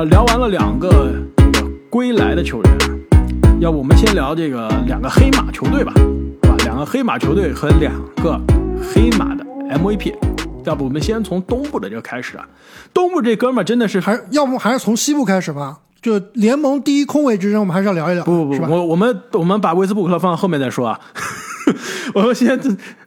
那聊完了两个这个归来的球员，要不我们先聊这个两个黑马球队吧，对吧？两个黑马球队和两个黑马的 MVP。要不我们先从东部的这个开始啊？东部这哥们儿真的是，还要不还是从西部开始吧？就联盟第一空位之争，我们还是要聊一聊。不不不，我我们我们把威斯布鲁克放到后面再说啊。我们先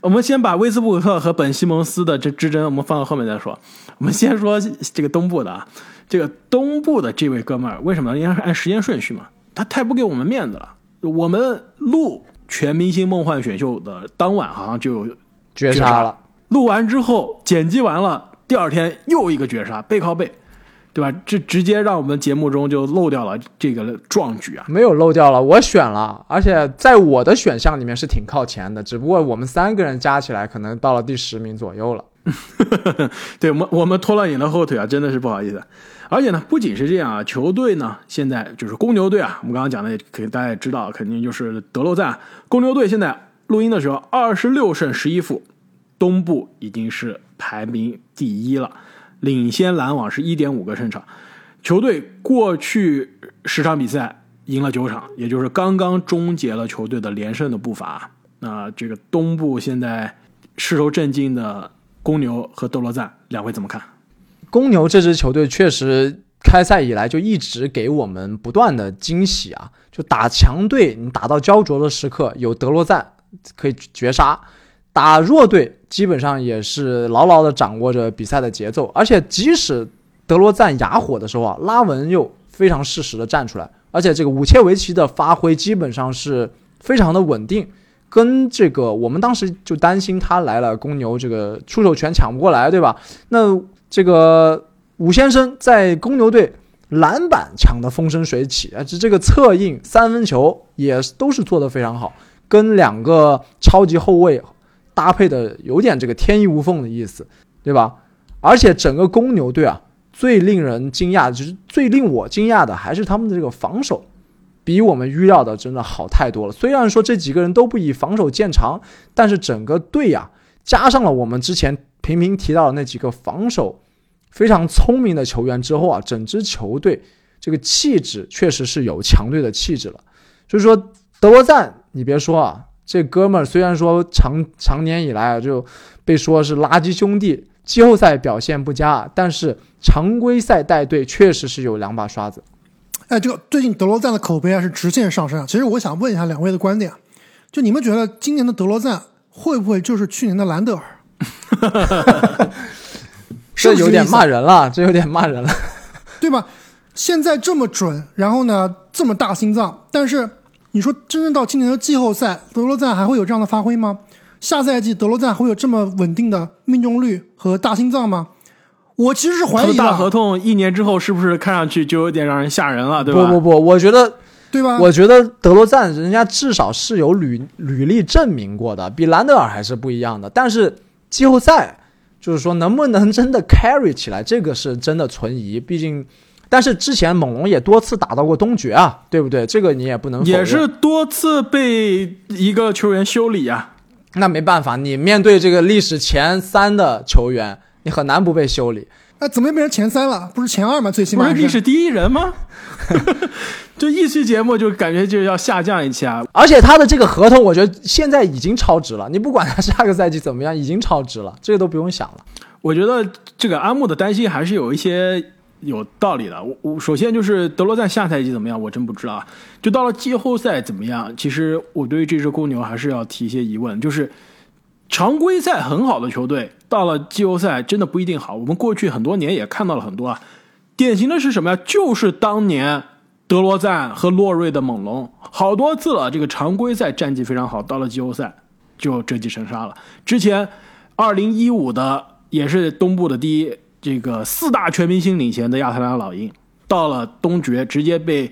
我们先把威斯布鲁克和本西蒙斯的这之争，我们放到后面再说。我们先说这个东部的啊，这个东部的这位哥们儿，为什么？应该是按时间顺序嘛，他太不给我们面子了。我们录全明星梦幻选秀的当晚，好像就有绝杀杀了。录完之后，剪辑完了，第二天又一个绝杀，背靠背，对吧？这直接让我们节目中就漏掉了这个壮举啊！没有漏掉了，我选了，而且在我的选项里面是挺靠前的，只不过我们三个人加起来可能到了第十名左右了。对我们，我们拖了你的后腿啊，真的是不好意思。而且呢，不仅是这样啊，球队呢现在就是公牛队啊，我们刚刚讲的，肯定大家也知道，肯定就是德罗赞。公牛队现在录音的时候，二十六胜十一负，东部已经是排名第一了，领先篮网是一点五个胜场。球队过去十场比赛赢了九场，也就是刚刚终结了球队的连胜的步伐。那这个东部现在势头正劲的公牛和德罗赞，两位怎么看？公牛这支球队确实开赛以来就一直给我们不断的惊喜啊！就打强队，你打到焦灼的时刻，有德罗赞可以绝杀；打弱队，基本上也是牢牢的掌握着比赛的节奏。而且即使德罗赞哑火的时候啊，拉文又非常适时的站出来，而且这个武切维奇的发挥基本上是非常的稳定。跟这个我们当时就担心他来了，公牛这个出手权抢不过来，对吧？那这个武先生在公牛队篮板抢得风生水起啊，这这个策应三分球也都是做得非常好，跟两个超级后卫搭配的有点这个天衣无缝的意思，对吧？而且整个公牛队啊，最令人惊讶，就是最令我惊讶的还是他们的这个防守，比我们预料的真的好太多了。虽然说这几个人都不以防守见长，但是整个队呀、加上了我们之前频频提到的那几个防守非常聪明的球员之后啊，整支球队这个气质确实是有强队的气质了。就是说，德罗赞，你别说啊，这哥们儿虽然说长长年以来啊就被说是垃圾兄弟，季后赛表现不佳，但是常规赛带队确实是有两把刷子。哎，这个最近德罗赞的口碑啊是直线上升啊。其实我想问一下两位的观点啊，就你们觉得今年的德罗赞会不会就是去年的兰德尔？是这有点骂人了，这有点骂人了。对吧？现在这么准，然后呢这么大心脏，但是你说真正到今年的季后赛，德罗赞还会有这样的发挥吗？下赛季德罗赞会有这么稳定的命中率和大心脏吗？我其实是怀疑大合，同一年之后，是不是看上去就有点让人吓人了，对吧？不不不，我觉得对吧？我觉得德罗赞人家至少是有履履历证明过的，比兰德尔还是不一样的。但是季后赛就是说能不能真的 carry 起来，这个是真的存疑。毕竟，但是之前猛龙也多次打到过东决啊，对不对？这个你也不能也是多次被一个球员修理啊。那没办法，你面对这个历史前三的球员，你很难不被修理。啊，怎么又变成前三了？不是前二吗？最起不是码还历史第一人吗？就一期节目就感觉就要下降一期啊！而且他的这个合同，我觉得现在已经超值了。你不管他下个赛季怎么样，已经超值了，这个都不用想了。我觉得这个阿木的担心还是有一些有道理的。我我首先就是德罗赞下赛季怎么样，我真不知道。就到了季后赛怎么样，其实我对于这支公牛还是要提一些疑问。就是常规赛很好的球队，到了季后赛真的不一定好。我们过去很多年也看到了很多啊，典型的是什么呀？就是当年德罗赞和洛瑞的猛龙，好多次了，这个常规赛战绩非常好，到了季后赛就折戟沉沙了。之前二零一五的也是东部的第一，这个四大全明星领衔的亚特兰大老鹰，到了东决直接被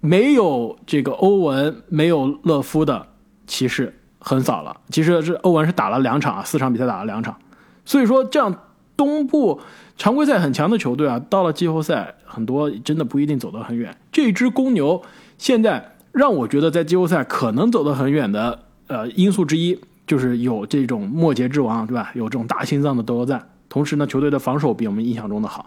没有这个欧文、没有勒夫的骑士横扫了。其实是欧文是打了两场啊，四场比赛打了两场，所以说这样东部常规赛很强的球队啊，到了季后赛很多真的不一定走得很远。这支公牛现在让我觉得在季后赛可能走得很远的呃因素之一，就是有这种末节之王，对吧？有这种大心脏的德罗赞，同时呢，球队的防守比我们印象中的好。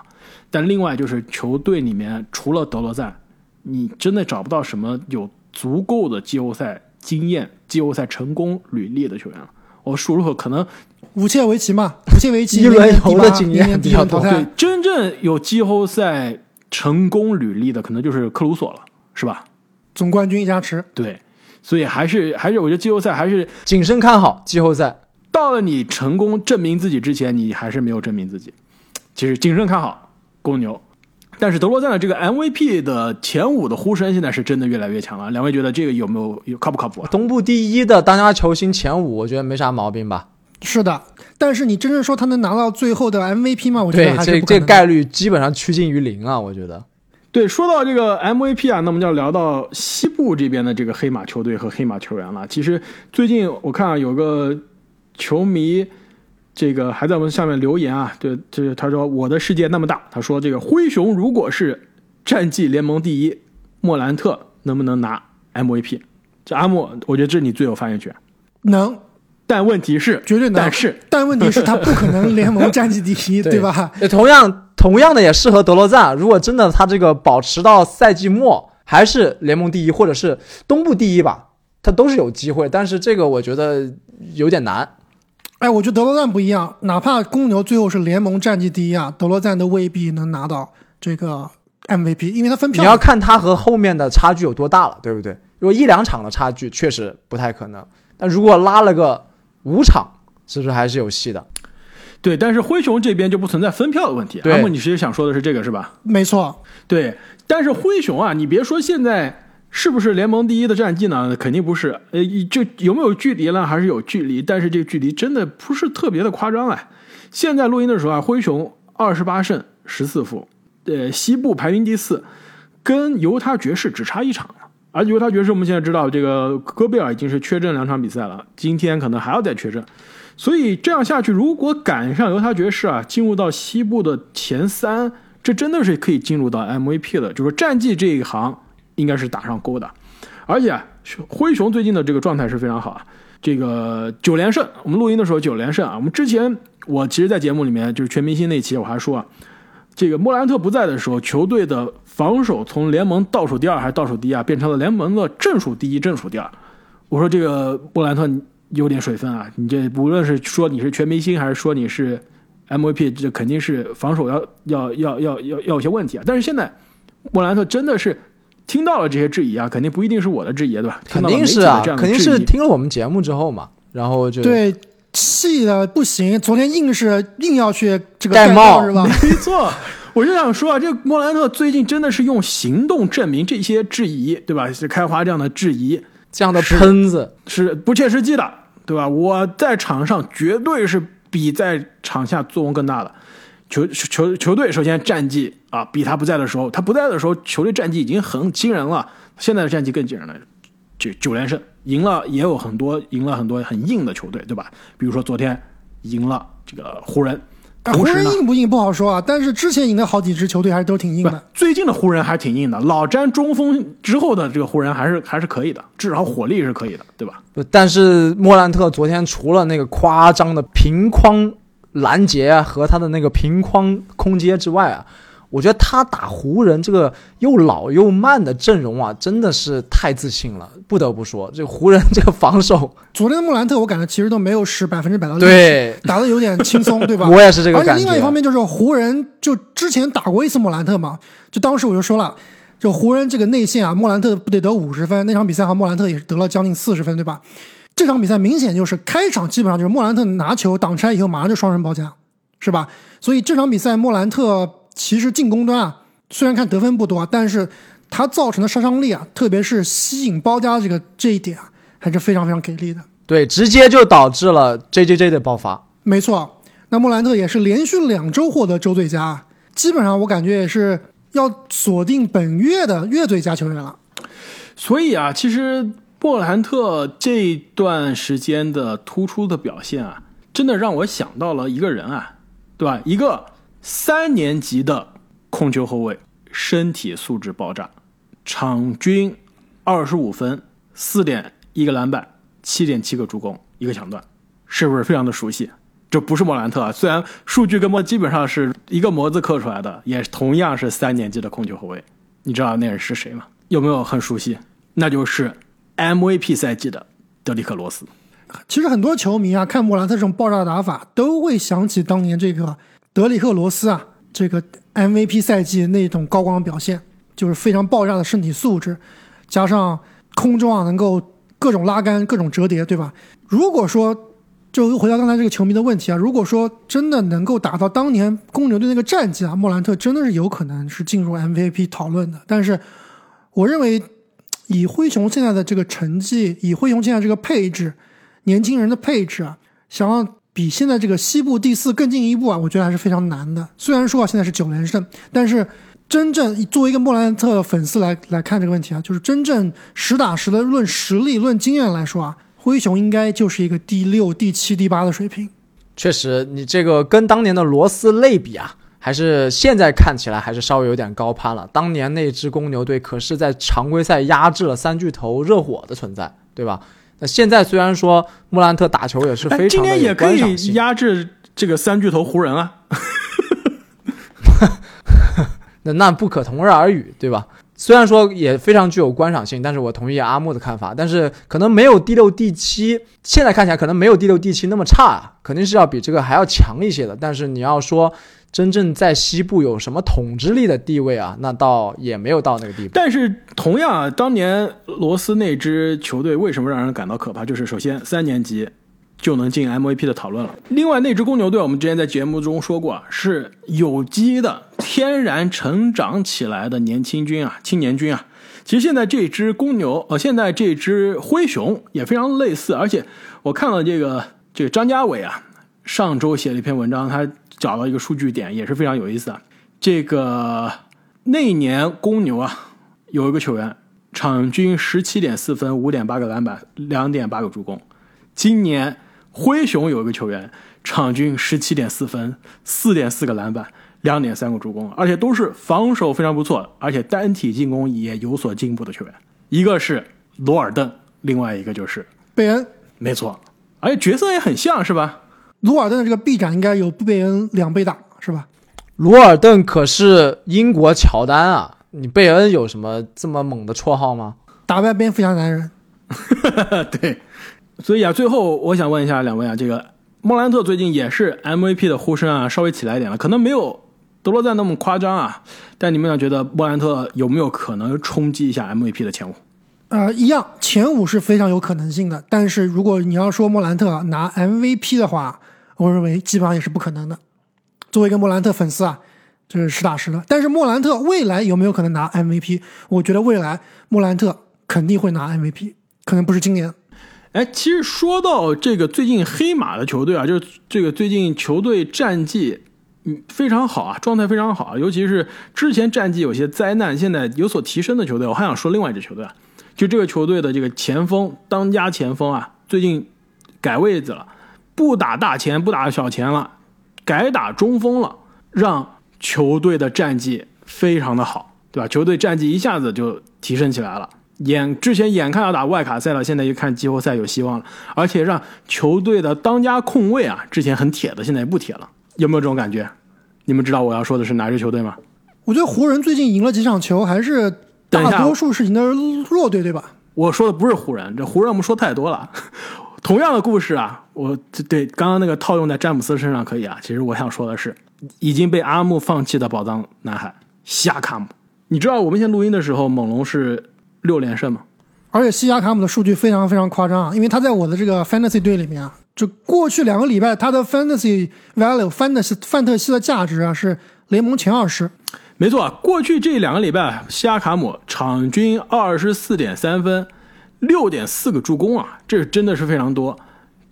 但另外就是球队里面除了德罗赞，你真的找不到什么有足够的季后赛经验、季后赛成功履历的球员了。我数入口可能武切维奇嘛，武切维奇一轮游的经验比较多对，真正有季后赛成功履历的，可能就是克鲁索了，是吧？总冠军加持。对，所以还是还是，我觉得季后赛还是谨慎看好季后赛。到了你成功证明自己之前，你还是没有证明自己。其实谨慎看好公牛，但是德罗赞的这个 MVP 的前五的呼声现在是真的越来越强了。两位觉得这个有没有有靠不靠谱啊？东部第一的当家球星前五，我觉得没啥毛病吧？是的，但是你真正说他能拿到最后的 MVP 吗？我觉得，还是这概率基本上趋近于零啊，我觉得。对，说到这个 MVP 啊，那我们就要聊到西部这边的这个黑马球队和黑马球员了。其实最近我看啊，有个球迷这个还在我们下面留言啊，对，这他说我的世界那么大，他说这个灰熊如果是战绩联盟第一，莫兰特能不能拿 MVP？这阿莫，我觉得这是你最有发言权。能，但问题是，绝对能。但是但问题是，他不可能联盟战绩第一，对吧？同样同样的也适合德罗赞。如果真的他这个保持到赛季末还是联盟第一，或者是东部第一吧，他都是有机会。但是这个我觉得有点难。哎，我觉得德罗赞不一样，哪怕公牛最后是联盟战绩第一啊，德罗赞都未必能拿到这个 MVP，因为他分票。你要看他和后面的差距有多大了，对不对？如果一两场的差距，确实不太可能。但如果拉了个五场，是不是还是有戏的？对，但是灰熊这边就不存在分票的问题。对阿莫，你其实想说的是这个是吧？没错，对，但是灰熊啊，你别说现在是不是联盟第一的战绩呢？肯定不是。呃，就有没有距离呢？还是有距离，但是这个距离真的不是特别的夸张啊。现在录音的时候啊，灰熊二十八胜十四负，呃，西部排名第四，跟犹他爵士只差一场。而犹他爵士我们现在知道，这个戈贝尔已经是缺阵两场比赛了，今天可能还要再缺阵。所以这样下去，如果赶上犹他爵士啊，进入到西部的前三，这真的是可以进入到 MVP 的，就是战绩这一行应该是打上勾的。而且灰熊最近的这个状态是非常好啊，这个九连胜，我们录音的时候九连胜啊。我们之前我其实，在节目里面就是全明星那期我还说啊，这个莫兰特不在的时候，球队的防守从联盟倒数第二还是倒数第一啊，变成了联盟的正数第一、正数第二。我说这个莫兰特有点水分啊，你这无论是说你是全明星，还是说你是 MVP，这肯定是防守要要要要要要有些问题啊。但是现在莫兰特真的是听到了这些质疑啊，肯定不一定是我的质疑，对吧？肯定是啊肯定是听了我们节目之后嘛，然后就对，气的不行，昨天硬是硬要去这个盖帽帽是吧？没错，我就想说啊，这莫兰特最近真的是用行动证明这些质疑，对吧？是开花这样的质疑这样的喷子，是不切实际的，对吧？我在场上绝对是比在场下作用更大的。球球球队首先战绩啊，比他不在的时候，他不在的时候，球队战绩已经很惊人了，现在的战绩更惊人了，九九连胜，赢了也有很多，赢了很多很硬的球队，对吧？比如说昨天赢了这个湖人，啊湖人硬不硬不好说啊，但是之前赢的好几支球队还是都挺硬的。，最近的湖人还挺硬的，老詹中锋之后的这个湖人还是还是可以的，至少火力是可以的，对吧？但是莫兰特昨天除了那个夸张的平框拦截啊和他的那个平框空接之外啊，我觉得他打湖人这个又老又慢的阵容啊，真的是太自信了。不得不说，这个湖人这个防守，昨天的莫兰特我感觉其实都没有使百分之百的对打的有点轻松，对吧？我也是这个而且感觉。另外一方面就是湖人就之前打过一次莫兰特嘛，就当时我就说了，就湖人这个内线啊，莫兰特不得得五十分，那场比赛哈莫兰特也是得了将近四十分，对吧？这场比赛明显就是开场基本上就是莫兰特拿球挡拆以后马上就双人包夹，是吧？所以这场比赛莫兰特其实进攻端啊，虽然看得分不多啊，但是他造成的杀伤力啊，特别是吸引包夹这个这一点啊，还是非常非常给力的。对，直接就导致了 J J J 的爆发。没错，那莫兰特也是连续两周获得周最佳，基本上我感觉也是要锁定本月的月最佳球员了。所以啊，其实莫兰特这段时间的突出的表现啊，真的让我想到了一个人啊，对吧？一个三年级的控球后卫，身体素质爆炸，场均二十五分，四点一个篮板，七点七个助攻，一个抢断，是不是非常的熟悉？这不是莫兰特啊，虽然数据跟莫基本上是一个模子刻出来的，也同样是三年级的控球后卫。你知道那人是谁吗？有没有很熟悉？那就是 MVP 赛季的德里克罗斯。其实很多球迷啊，看莫兰特这种爆炸打法，都会想起当年这个德里克罗斯啊，这个 MVP 赛季那种高光表现，就是非常爆炸的身体素质，加上空中啊能够各种拉杆、各种折叠，对吧？如果说，就又回到刚才这个球迷的问题啊，如果说真的能够达到当年公牛队那个战绩啊，莫兰特真的是有可能是进入 MVP 讨论的。但是，我认为以灰熊现在的这个成绩，以灰熊现在这个配置。年轻人的配置啊，想要比现在这个西部第四更进一步啊，我觉得还是非常难的。虽然说啊，现在是九连胜，但是真正作为一个莫兰特粉丝来来看这个问题啊，就是真正实打实的论实力、论经验来说啊，灰熊应该就是一个第六、第七、第八的水平。确实，你这个跟当年的罗斯类比啊，还是现在看起来还是稍微有点高攀了。当年那支公牛队可是在常规赛压制了三巨头热火的存在，对吧？那现在虽然说莫兰特打球也是非常今年也可以压制这个三巨头湖人啊，那那不可同日而语，对吧？虽然说也非常具有观赏性，但是我同意阿木的看法，但是可能没有第六、第七，现在看起来可能没有第六、第七那么差，肯定是要比这个还要强一些的。但是你要说。真正在西部有什么统治力的地位啊？那倒也没有到那个地步。但是同样啊，当年罗斯那支球队为什么让人感到可怕？就是首先三年级就能进 MVP 的讨论了。另外那支公牛队，我们之前在节目中说过，是有机的、天然成长起来的年轻军啊，青年军啊。其实现在这支公牛，呃，现在这支灰熊也非常类似。而且我看了这个这个张家伟啊，上周写了一篇文章，他。找到一个数据点也是非常有意思啊。这个那年公牛啊，有一个球员场均十七点四分，五点八个篮板，两点八个助攻。今年灰熊有一个球员场均十七点四分，四点四个篮板，两点三个助攻，而且都是防守非常不错，而且单体进攻也有所进步的球员。一个是罗尔顿，另外一个就是贝恩，没错，而且角色也很像是吧？罗尔顿的这个臂展应该有贝恩两倍大，是吧？罗尔顿可是英国乔丹啊！你贝恩有什么这么猛的绰号吗？打败蝙蝠侠男人。对，所以啊，最后我想问一下两位啊，这个莫兰特最近也是 MVP 的呼声啊，稍微起来一点了，可能没有德罗赞那么夸张啊，但你们俩觉得莫兰特有没有可能冲击一下 MVP 的前五？呃，一样，前五是非常有可能性的，但是如果你要说莫兰特拿 MVP 的话。我认为基本上也是不可能的。作为一个莫兰特粉丝啊，这是实打实的。但是莫兰特未来有没有可能拿 MVP？我觉得未来莫兰特肯定会拿 MVP，可能不是今年。哎，其实说到这个最近黑马的球队啊，就是这个最近球队战绩嗯非常好啊，状态非常好，尤其是之前战绩有些灾难，现在有所提升的球队，我还想说另外一支球队啊，就这个球队的这个前锋当家前锋啊，最近改位子了。不打大前，不打小前了，改打中锋了，让球队的战绩非常的好，对吧？球队战绩一下子就提升起来了。眼之前眼看要打外卡赛了，现在一看季后赛有希望了，而且让球队的当家控卫啊，之前很铁的，现在也不铁了。有没有这种感觉？你们知道我要说的是哪支球队吗？我觉得湖人最近赢了几场球，还是大多数是赢的弱队，对吧？我说的不是湖人，这湖人我们说太多了。同样的故事啊，我对刚刚那个套用在詹姆斯身上可以啊。其实我想说的是，已经被阿木放弃的宝藏男孩西亚卡姆。你知道我们现在录音的时候，猛龙是六连胜嘛？而且西亚卡姆的数据非常非常夸张啊，因为他在我的这个 fantasy 队里面啊，就过去两个礼拜他的 fantasy value、fantasy 范特西的价值啊是联盟前二十。没错，过去这两个礼拜西亚卡姆场均二十四点三分。六点四个助攻啊，这真的是非常多，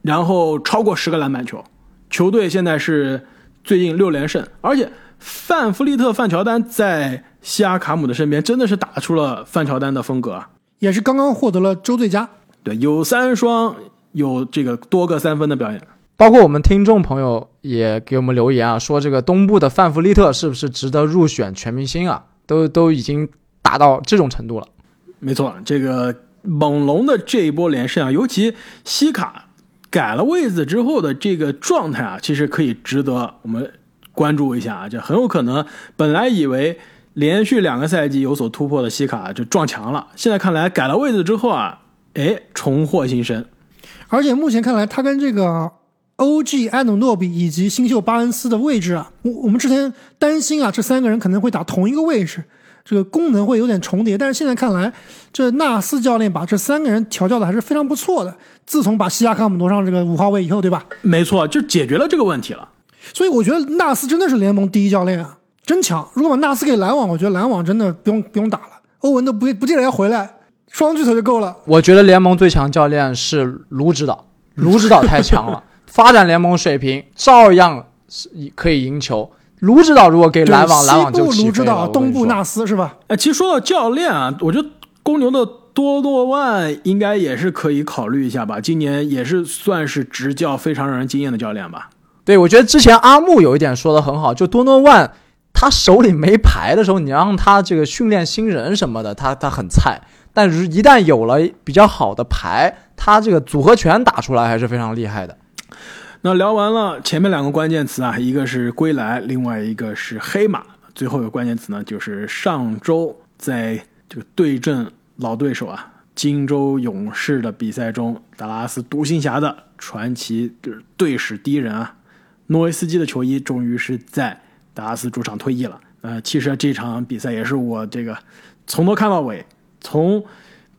然后超过十个篮板球，球队现在是最近六连胜，而且范弗利特、范乔丹在西亚卡姆的身边，真的是打出了范乔丹的风格，也是刚刚获得了周最佳，对，有三双，有这个多个三分的表演，包括我们听众朋友也给我们留言啊，说这个东部的范弗利特是不是值得入选全明星啊？都都已经达到这种程度了，没错，这个。猛龙的这一波连胜啊，尤其西卡改了位子之后的这个状态啊，其实可以值得我们关注一下啊。这很有可能本来以为连续两个赛季有所突破的西卡就撞墙了，现在看来改了位置之后啊，哎，重获新生。而且目前看来，他跟这个 OG 安努诺比以及新秀巴恩斯的位置啊，我我们之前担心啊，这三个人可能会打同一个位置，这个功能会有点重叠。但是现在看来，这纳斯教练把这三个人调教的还是非常不错的。自从把西亚卡姆挪上这个五号位以后，对吧？没错，就解决了这个问题了。所以我觉得纳斯真的是联盟第一教练啊，真强。如果把纳斯给篮网，我觉得篮网真的不用不用打了，欧文都不不见得要回来，双巨头就够了。我觉得联盟最强教练是卢指导，卢指导太强了，发展联盟水平照样是可以赢球。卢指导如果给篮网，篮网就西部卢指导，东部纳纳斯是吧？哎，其实说到教练啊，我觉得公牛的多诺万应该也是可以考虑一下吧。今年也是算是执教非常让人惊艳的教练吧。对，我觉得之前阿木有一点说的很好，就多诺万他手里没牌的时候，你让他这个训练新人什么的，他他很菜。但是，一旦有了比较好的牌，他这个组合拳打出来还是非常厉害的。那聊完了前面两个关键词啊，一个是归来，另外一个是黑马。最后一个关键词呢，就是上周在这个对阵老对手啊，金州勇士的比赛中，达拉斯独行侠的传奇就是队史第一人啊。诺维斯基的球衣终于是在达拉斯主场退役了。呃，其实这场比赛也是我这个从头看到尾，从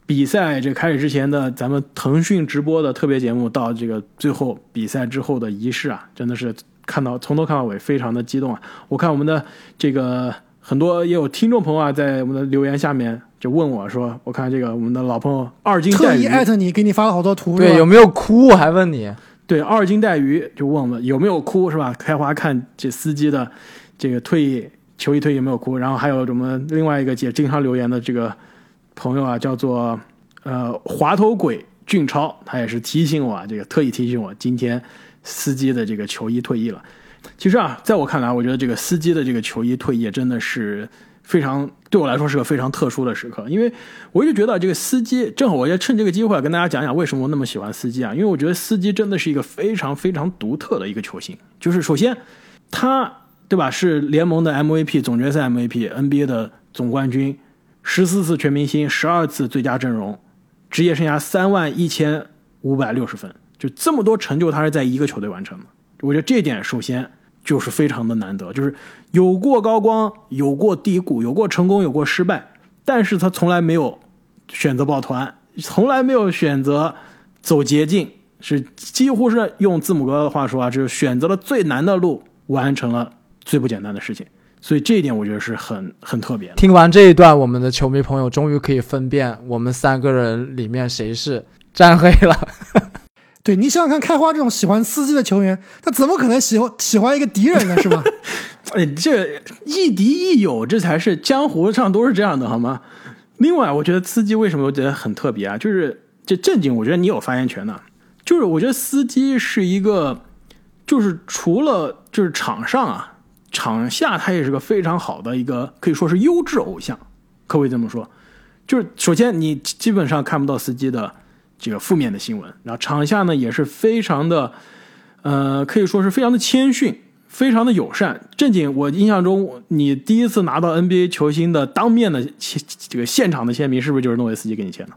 比赛这开始之前的咱们腾讯直播的特别节目，到这个最后比赛之后的仪式啊，真的是看到从头看到尾，非常的激动啊！我看我们的这个很多也有听众朋友啊，在我们的留言下面就问我说：“我看这个我们的老朋友二金特意艾特你，给你发了好多图，对，有没有哭？还问你。”对，二斤带鱼就问我们有没有哭是吧？开花看这司机的这个退役球衣退役没有哭？然后还有我们另外一个也经常留言的这个朋友啊，叫做呃滑头鬼俊超，他也是提醒我啊，这个特意提醒我今天司机的这个球衣退役了。其实啊，在我看来，我觉得这个司机的这个球衣退役真的是。非常对我来说是个非常特殊的时刻，因为我一直觉得这个司机，正好我要趁这个机会跟大家讲讲为什么我那么喜欢司机啊？因为我觉得司机真的是一个非常非常独特的一个球星。就是首先，他对吧是联盟的 MVP、总决赛 MVP、NBA 的总冠军、十四次全明星、十二次最佳阵容、职业生涯三万一千五百六十分，就这么多成就，他是在一个球队完成的。我觉得这点首先。就是非常的难得，就是有过高光，有过低谷，有过成功，有过失败，但是他从来没有选择抱团，从来没有选择走捷径，是几乎是用字母哥的话说啊，就是选择了最难的路，完成了最不简单的事情。所以这一点我觉得是很很特别。听完这一段，我们的球迷朋友终于可以分辨我们三个人里面谁是沾黑了。对你想想看，开花这种喜欢司机的球员，他怎么可能喜欢喜欢一个敌人呢？是吧？哎，这亦敌亦友，这才是江湖上都是这样的，好吗？另外，我觉得司机为什么我觉得很特别啊？就是这正经，我觉得你有发言权的。就是我觉得司机是一个，就是除了就是场上啊，场下他也是个非常好的一个，可以说是优质偶像，可不可以这么说？就是首先你基本上看不到司机的。这个负面的新闻，然后场下呢也是非常的，呃，可以说是非常的谦逊，非常的友善。正经，我印象中你第一次拿到 NBA 球星的当面的，这个现场的签名，是不是就是诺维斯基给你签的？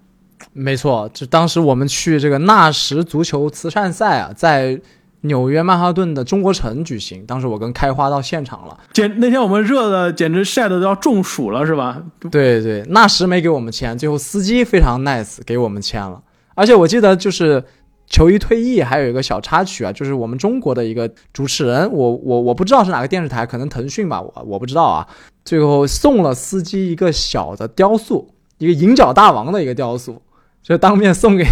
没错，就当时我们去这个纳什足球慈善赛啊，在纽约曼哈顿的中国城举行，当时我跟开花到现场了，简那天我们热的简直晒的都要中暑了，是吧？对对，那时没给我们签，最后司机非常 nice 给我们签了。而且我记得就是球衣退役还有一个小插曲啊，就是我们中国的一个主持人，我我我不知道是哪个电视台，可能腾讯吧，我我不知道啊。最后送了司机一个小的雕塑，一个银角大王的一个雕塑，就当面送给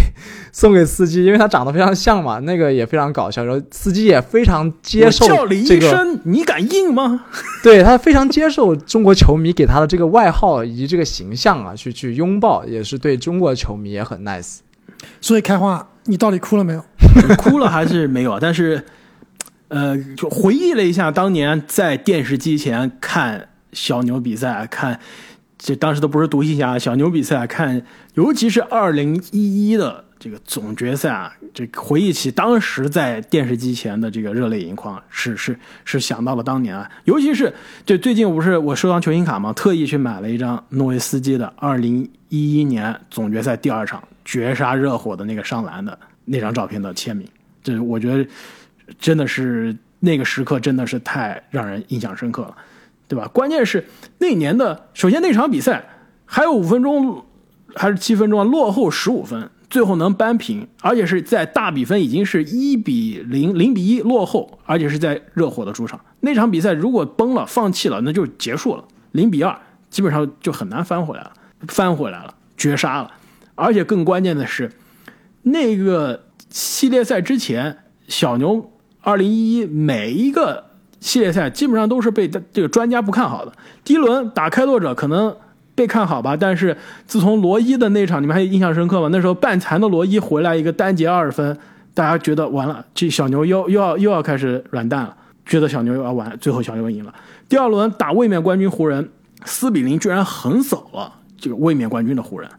送给司机，因为他长得非常像嘛，那个也非常搞笑。然后司机也非常接受这个，你敢应吗？对他非常接受中国球迷给他的这个外号以及这个形象啊，去去拥抱，也是对中国球迷也很 nice。所以开花，你到底哭了没有？哭了还是没有？但是，呃，就回忆了一下当年在电视机前看小牛比赛，看这当时都不是独行侠，小牛比赛看，尤其是二零一一的这个总决赛啊，这回忆起当时在电视机前的这个热泪盈眶，是是是想到了当年啊，尤其是这最近不是我收藏球星卡嘛，特意去买了一张诺维斯基的二零一一年总决赛第二场绝杀热火的那个上篮的那张照片的签名，这我觉得真的是那个时刻真的是太让人印象深刻了。对吧？关键是那年的，首先那场比赛还有五分钟还是七分钟啊，落后十五分，最后能扳平，而且是在大比分已经是一比零、零比一落后，而且是在热火的主场。那场比赛如果崩了、放弃了，那就结束了，零比二，基本上就很难翻回来了，翻回来了，绝杀了。而且更关键的是，那个系列赛之前，小牛二零一一每一个。系列赛基本上都是被这个专家不看好的。第一轮打开拓者可能被看好吧，但是自从罗伊的那场，你们还印象深刻吗？那时候半残的罗伊回来一个单节二十分，大家觉得完了，这小牛又又要又要开始软蛋了，觉得小牛又要完，最后小牛赢了。第二轮打卫冕冠军湖人，四比零居然横扫了这个卫冕冠军的湖人。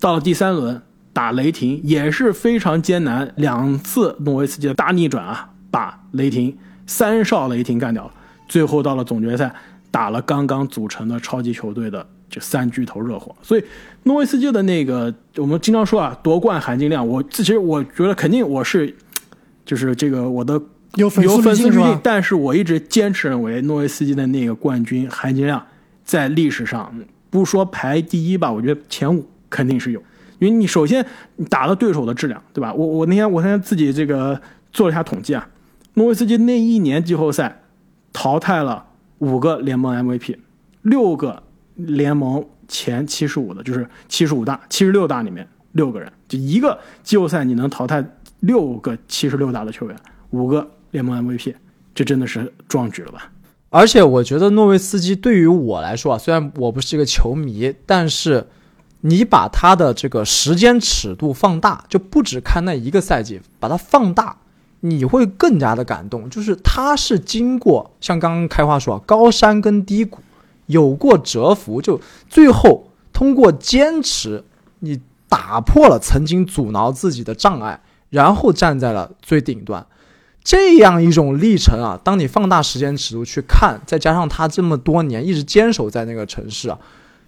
到了第三轮打雷霆也是非常艰难，两次诺维斯基的大逆转啊，把雷霆。三少雷霆干掉了，最后到了总决赛，打了刚刚组成的超级球队的这三巨头热火。所以诺维斯基的那个，我们经常说啊，夺冠含金量，我其实我觉得肯定我是，就是这个我的有粉丝滤镜，但是我一直坚持认为诺维斯基的那个冠军含金量在历史上不说排第一吧，我觉得前五肯定是有，因为你首先打了对手的质量，对吧？我我那天我那天自己这个做了一下统计啊。诺维斯基那一年季后赛淘汰了五个联盟 MVP，六个联盟前七十五的，就是七十五大、七十六大里面六个人，就一个季后赛你能淘汰六个七十六大的球员，五个联盟 MVP，这真的是壮举了吧？而且我觉得诺维斯基对于我来说啊，虽然我不是一个球迷，但是你把他的这个时间尺度放大，就不只看那一个赛季，把它放大。你会更加的感动，就是他是经过像刚刚开花说啊高山跟低谷，有过蛰伏，就最后通过坚持，你打破了曾经阻挠自己的障碍，然后站在了最顶端，这样一种历程啊，当你放大时间尺度去看，再加上他这么多年一直坚守在那个城市啊，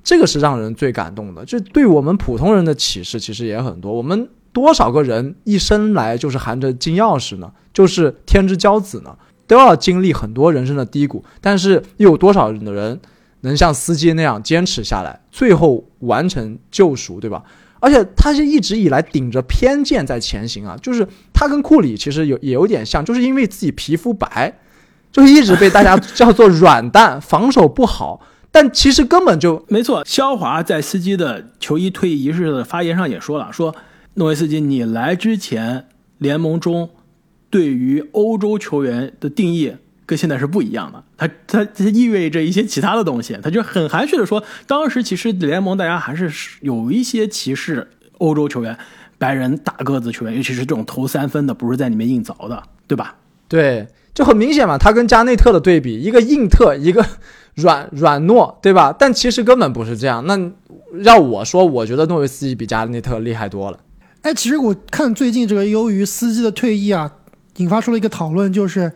这个是让人最感动的。就对我们普通人的启示其实也很多，我们。多少个人一生来就是含着金钥匙呢？就是天之骄子呢？都要经历很多人生的低谷，但是又有多少的人能像司机那样坚持下来，最后完成救赎，对吧？而且他是一直以来顶着偏见在前行啊，就是他跟库里其实有也有点像，就是因为自己皮肤白，就是一直被大家叫做软蛋，防守不好，但其实根本就没错。肖华在司机的球衣退役仪式的发言上也说了，说。诺维斯基，你来之前，联盟中对于欧洲球员的定义跟现在是不一样的。他他他意味着一些其他的东西。他就很含蓄的说，当时其实联盟大家还是有一些歧视欧洲球员，白人大个子球员，尤其是这种投三分的，不是在里面硬凿的，对吧？对，就很明显嘛。他跟加内特的对比，一个硬特，一个软软糯，对吧？但其实根本不是这样。那让我说，我觉得诺维斯基比加内特厉害多了。哎，其实我看最近这个由于司机的退役啊，引发出了一个讨论，就是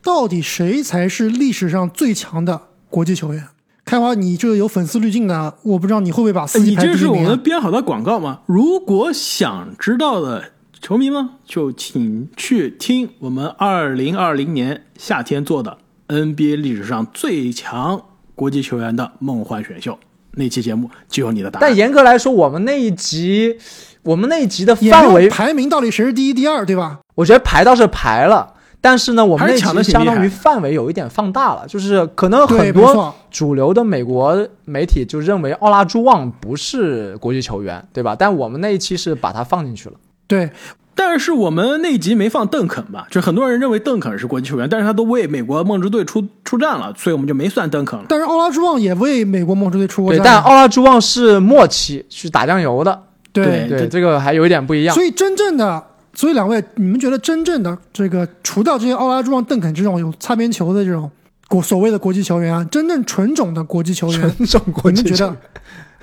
到底谁才是历史上最强的国际球员？开华，你这个有粉丝滤镜的，我不知道你会不会把司机排第一名。你这是我们编好的广告吗？如果想知道的球迷们，就请去听我们二零二零年夏天做的 NBA 历史上最强国际球员的梦幻选秀那期节目，就有你的答案。但严格来说，我们那一集。我们那一集的范围排名到底谁是第一、第二，对吧？我觉得排倒是排了，但是呢，我们那集相当于范围有一点放大了，就是可能很多主流的美国媒体就认为奥拉朱旺不是国际球员，对吧？但我们那一期是把他放进去了。对，但是我们那集没放邓肯吧？就很多人认为邓肯是国际球员，但是他都为美国梦之队出出战了，所以我们就没算邓肯了。但是奥拉朱旺也为美国梦之队出过战，但奥拉朱旺是末期去打酱油的。对对，这个还有一点不一样。所以真正的，所以两位，你们觉得真正的这个除掉这些奥拉朱旺、邓肯这种有擦边球的这种国所谓的国际球员啊，真正纯种的国际球员，纯种国际球你们觉得？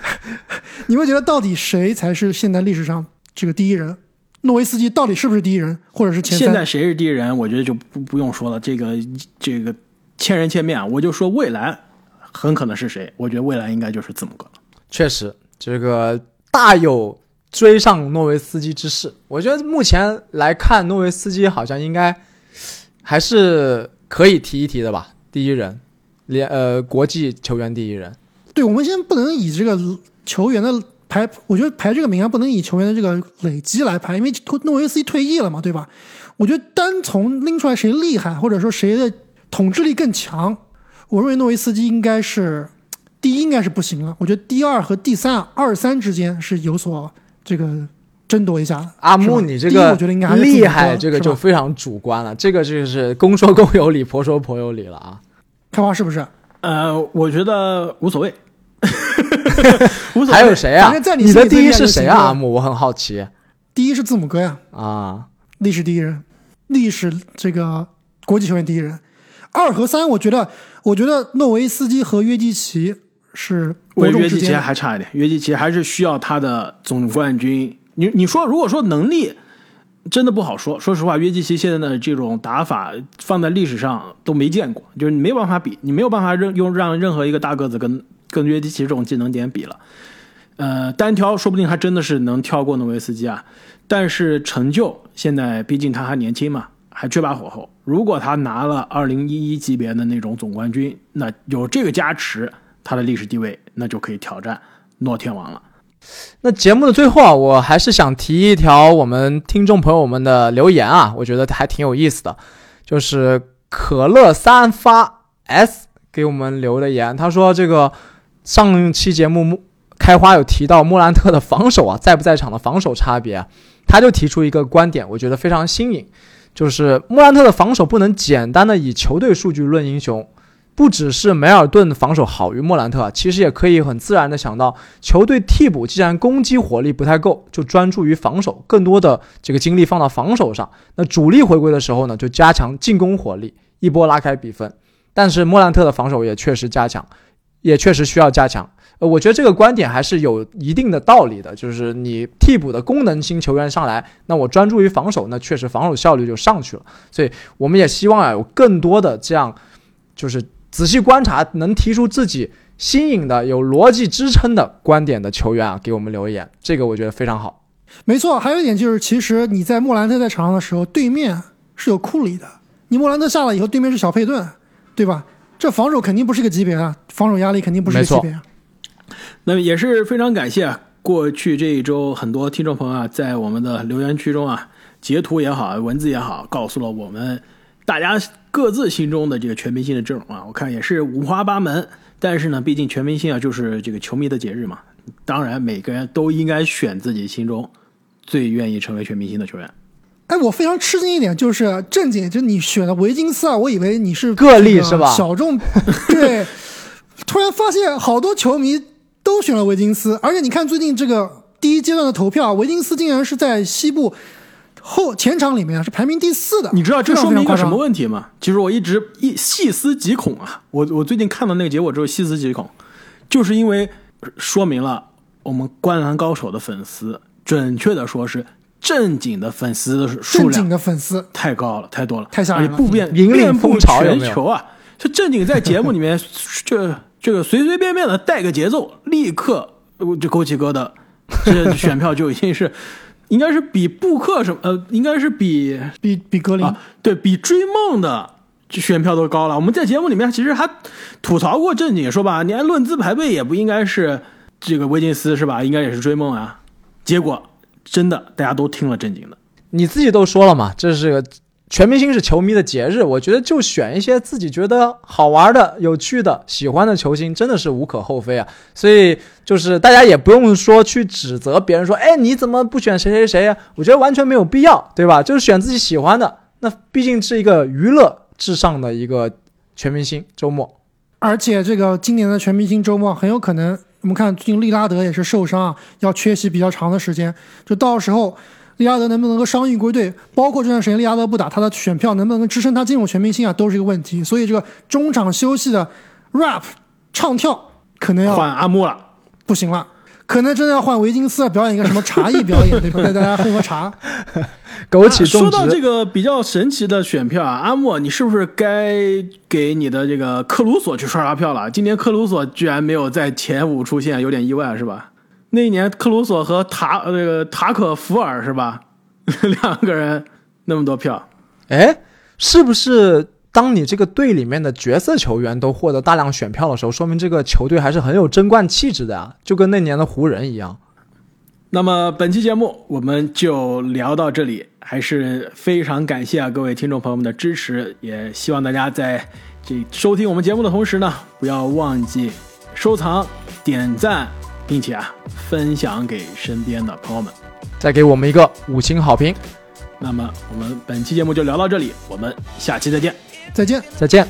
你们觉得到底谁才是现在历史上这个第一人？诺维斯基到底是不是第一人，或者是前三？现在谁是第一人？我觉得就不不用说了，这个这个千人千面啊，我就说未来很可能是谁？我觉得未来应该就是字母哥了。确实，这个大有追上诺维斯基之势。我觉得目前来看，诺维斯基好像应该还是可以提一提的吧，第一人，连呃国际球员第一人。对，我们先不能以这个球员的排，我觉得排这个名啊，不能以球员的这个累积来排，因为诺维斯基退役了嘛，对吧？我觉得单从拎出来谁厉害，或者说谁的统治力更强，我认为诺维斯基应该是第一，应该是不行了。我觉得第二和第三二三之间是有所这个争夺一下。阿木，你这个我觉得应该厉害，这个就非常主观了。这个就是公说公有理，婆说婆有理了啊。开花是不是？呃，我觉得无所谓，无所谓。还有谁啊反正在？你你的第一是谁啊？阿木，我很好奇第一是字母哥呀，啊。历史第一人，历史这个国际球员第一人。二和三，我觉得，我觉得诺维斯基和约基奇是伯我约基奇仲之间。还差一点，约基奇还是需要他的总冠军。你你说，如果说能力，真的不好说。说实话，约基奇现在的这种打法放在历史上都没见过，就是你没有办法比，你没有办法任用让任何一个大个子跟跟约基奇这种技能点比了。呃，单挑说不定还真的是能跳过诺维斯基啊，但是成就现在毕竟他还年轻嘛，还缺把火候。如果他拿了二零一一级别的那种总冠军，那有这个加持，他的历史地位那就可以挑战诺天王了。那节目的最后啊，我还是想提一条我们听众朋友们的留言啊，我觉得还挺有意思的，就是可乐三发 S 给我们留的言，他说这个上期节目木开花有提到莫兰特的防守啊，在不在场的防守差别，他就提出一个观点，我觉得非常新颖，就是莫兰特的防守不能简单的以球队数据论英雄。不只是梅尔顿的防守好于莫兰特啊，其实也可以很自然的想到，球队替补既然攻击火力不太够，就专注于防守，更多的这个精力放到防守上。那主力回归的时候呢，就加强进攻火力，一波拉开比分。但是莫兰特的防守也确实加强，也确实需要加强。呃，我觉得这个观点还是有一定的道理的，就是你替补的功能性球员上来，那我专注于防守，那确实防守效率就上去了。所以我们也希望啊，有更多的这样，就是仔细观察，能提出自己新颖的、有逻辑支撑的观点的球员啊，给我们留言，这个我觉得非常好。没错，还有一点就是，其实你在莫兰特在场上的时候，对面是有库里的。你莫兰特下了以后，对面是小佩顿，对吧？这防守肯定不是一个级别啊，防守压力肯定不是一个级别啊。那么也是非常感谢啊，过去这一周很多听众朋友啊，在我们的留言区中啊，截图也好，文字也好，告诉了我们大家各自心中的这个全明星的阵容啊。我看也是五花八门，但是呢，毕竟全明星啊就是这个球迷的节日嘛，当然每个人都应该选自己心中最愿意成为全明星的球员。哎，我非常吃惊一点就是正经，就你选的维金斯啊，我以为你是个例是吧小众，对，突然发现好多球迷都选了维金斯，而且你看最近这个第一阶段的投票，维金斯竟然是在西部后前场里面啊是排名第四的。你知道这说明一个什么问题吗？其实我一直一细思极恐啊，我我最近看到那个结果之后细思极恐，就是因为说明了我们《灌篮高手》的粉丝，准确的说是正经的粉丝的数正经量的粉丝，太高了，太多了，太吓人了不遍遍布全球啊！就正经在节目里面，这这个随随便便的带个节奏，立刻呃就勾起疙瘩，这选票就已经是。应该是比布克什么呃，应该是比比比格林、啊，对比追梦的选票都高了。我们在节目里面其实还吐槽过正经，说吧，你按论资排辈也不应该是这个威金斯是吧？应该也是追梦啊。结果真的大家都听了正经的，你自己都说了嘛，这是个全明星是球迷的节日，我觉得就选一些自己觉得好玩的、有趣的、喜欢的球星，真的是无可厚非啊。所以就是大家也不用说去指责别人说，哎，你怎么不选谁谁谁呀、我觉得完全没有必要，对吧？就是选自己喜欢的，那毕竟是一个娱乐至上的一个全明星周末。而且这个今年的全明星周末很有可能，我们看最近利拉德也是受伤啊，要缺席比较长的时间。就到时候，利拉德能不能够伤愈归队，包括这段时间利拉德不打，他的选票能不能支撑他进入全明星啊，都是一个问题。所以这个中场休息的 rap 唱跳可能要换阿木了。不行了，可能真的要换维金斯表演一个什么茶艺表演，对吧？带大家喝喝茶。枸杞种说到这，个比较神奇的选票啊，阿莫，你是不是该给你的这个克鲁索去刷刷票了？今年克鲁索居然没有在前五出现，有点意外是吧？那一年克鲁索和塔呃这个塔可福尔是吧？两个人那么多票，哎，是不是当你这个队里面的角色球员都获得大量选票的时候，说明这个球队还是很有争冠气质的啊？就跟那年的湖人一样。那么本期节目我们就聊到这里，还是非常感谢啊各位听众朋友们的支持，也希望大家在这收听我们节目的同时呢，不要忘记收藏、点赞，并且啊分享给身边的朋友们。再给我们一个五星好评。那么我们本期节目就聊到这里我们下期再见。再见。再见。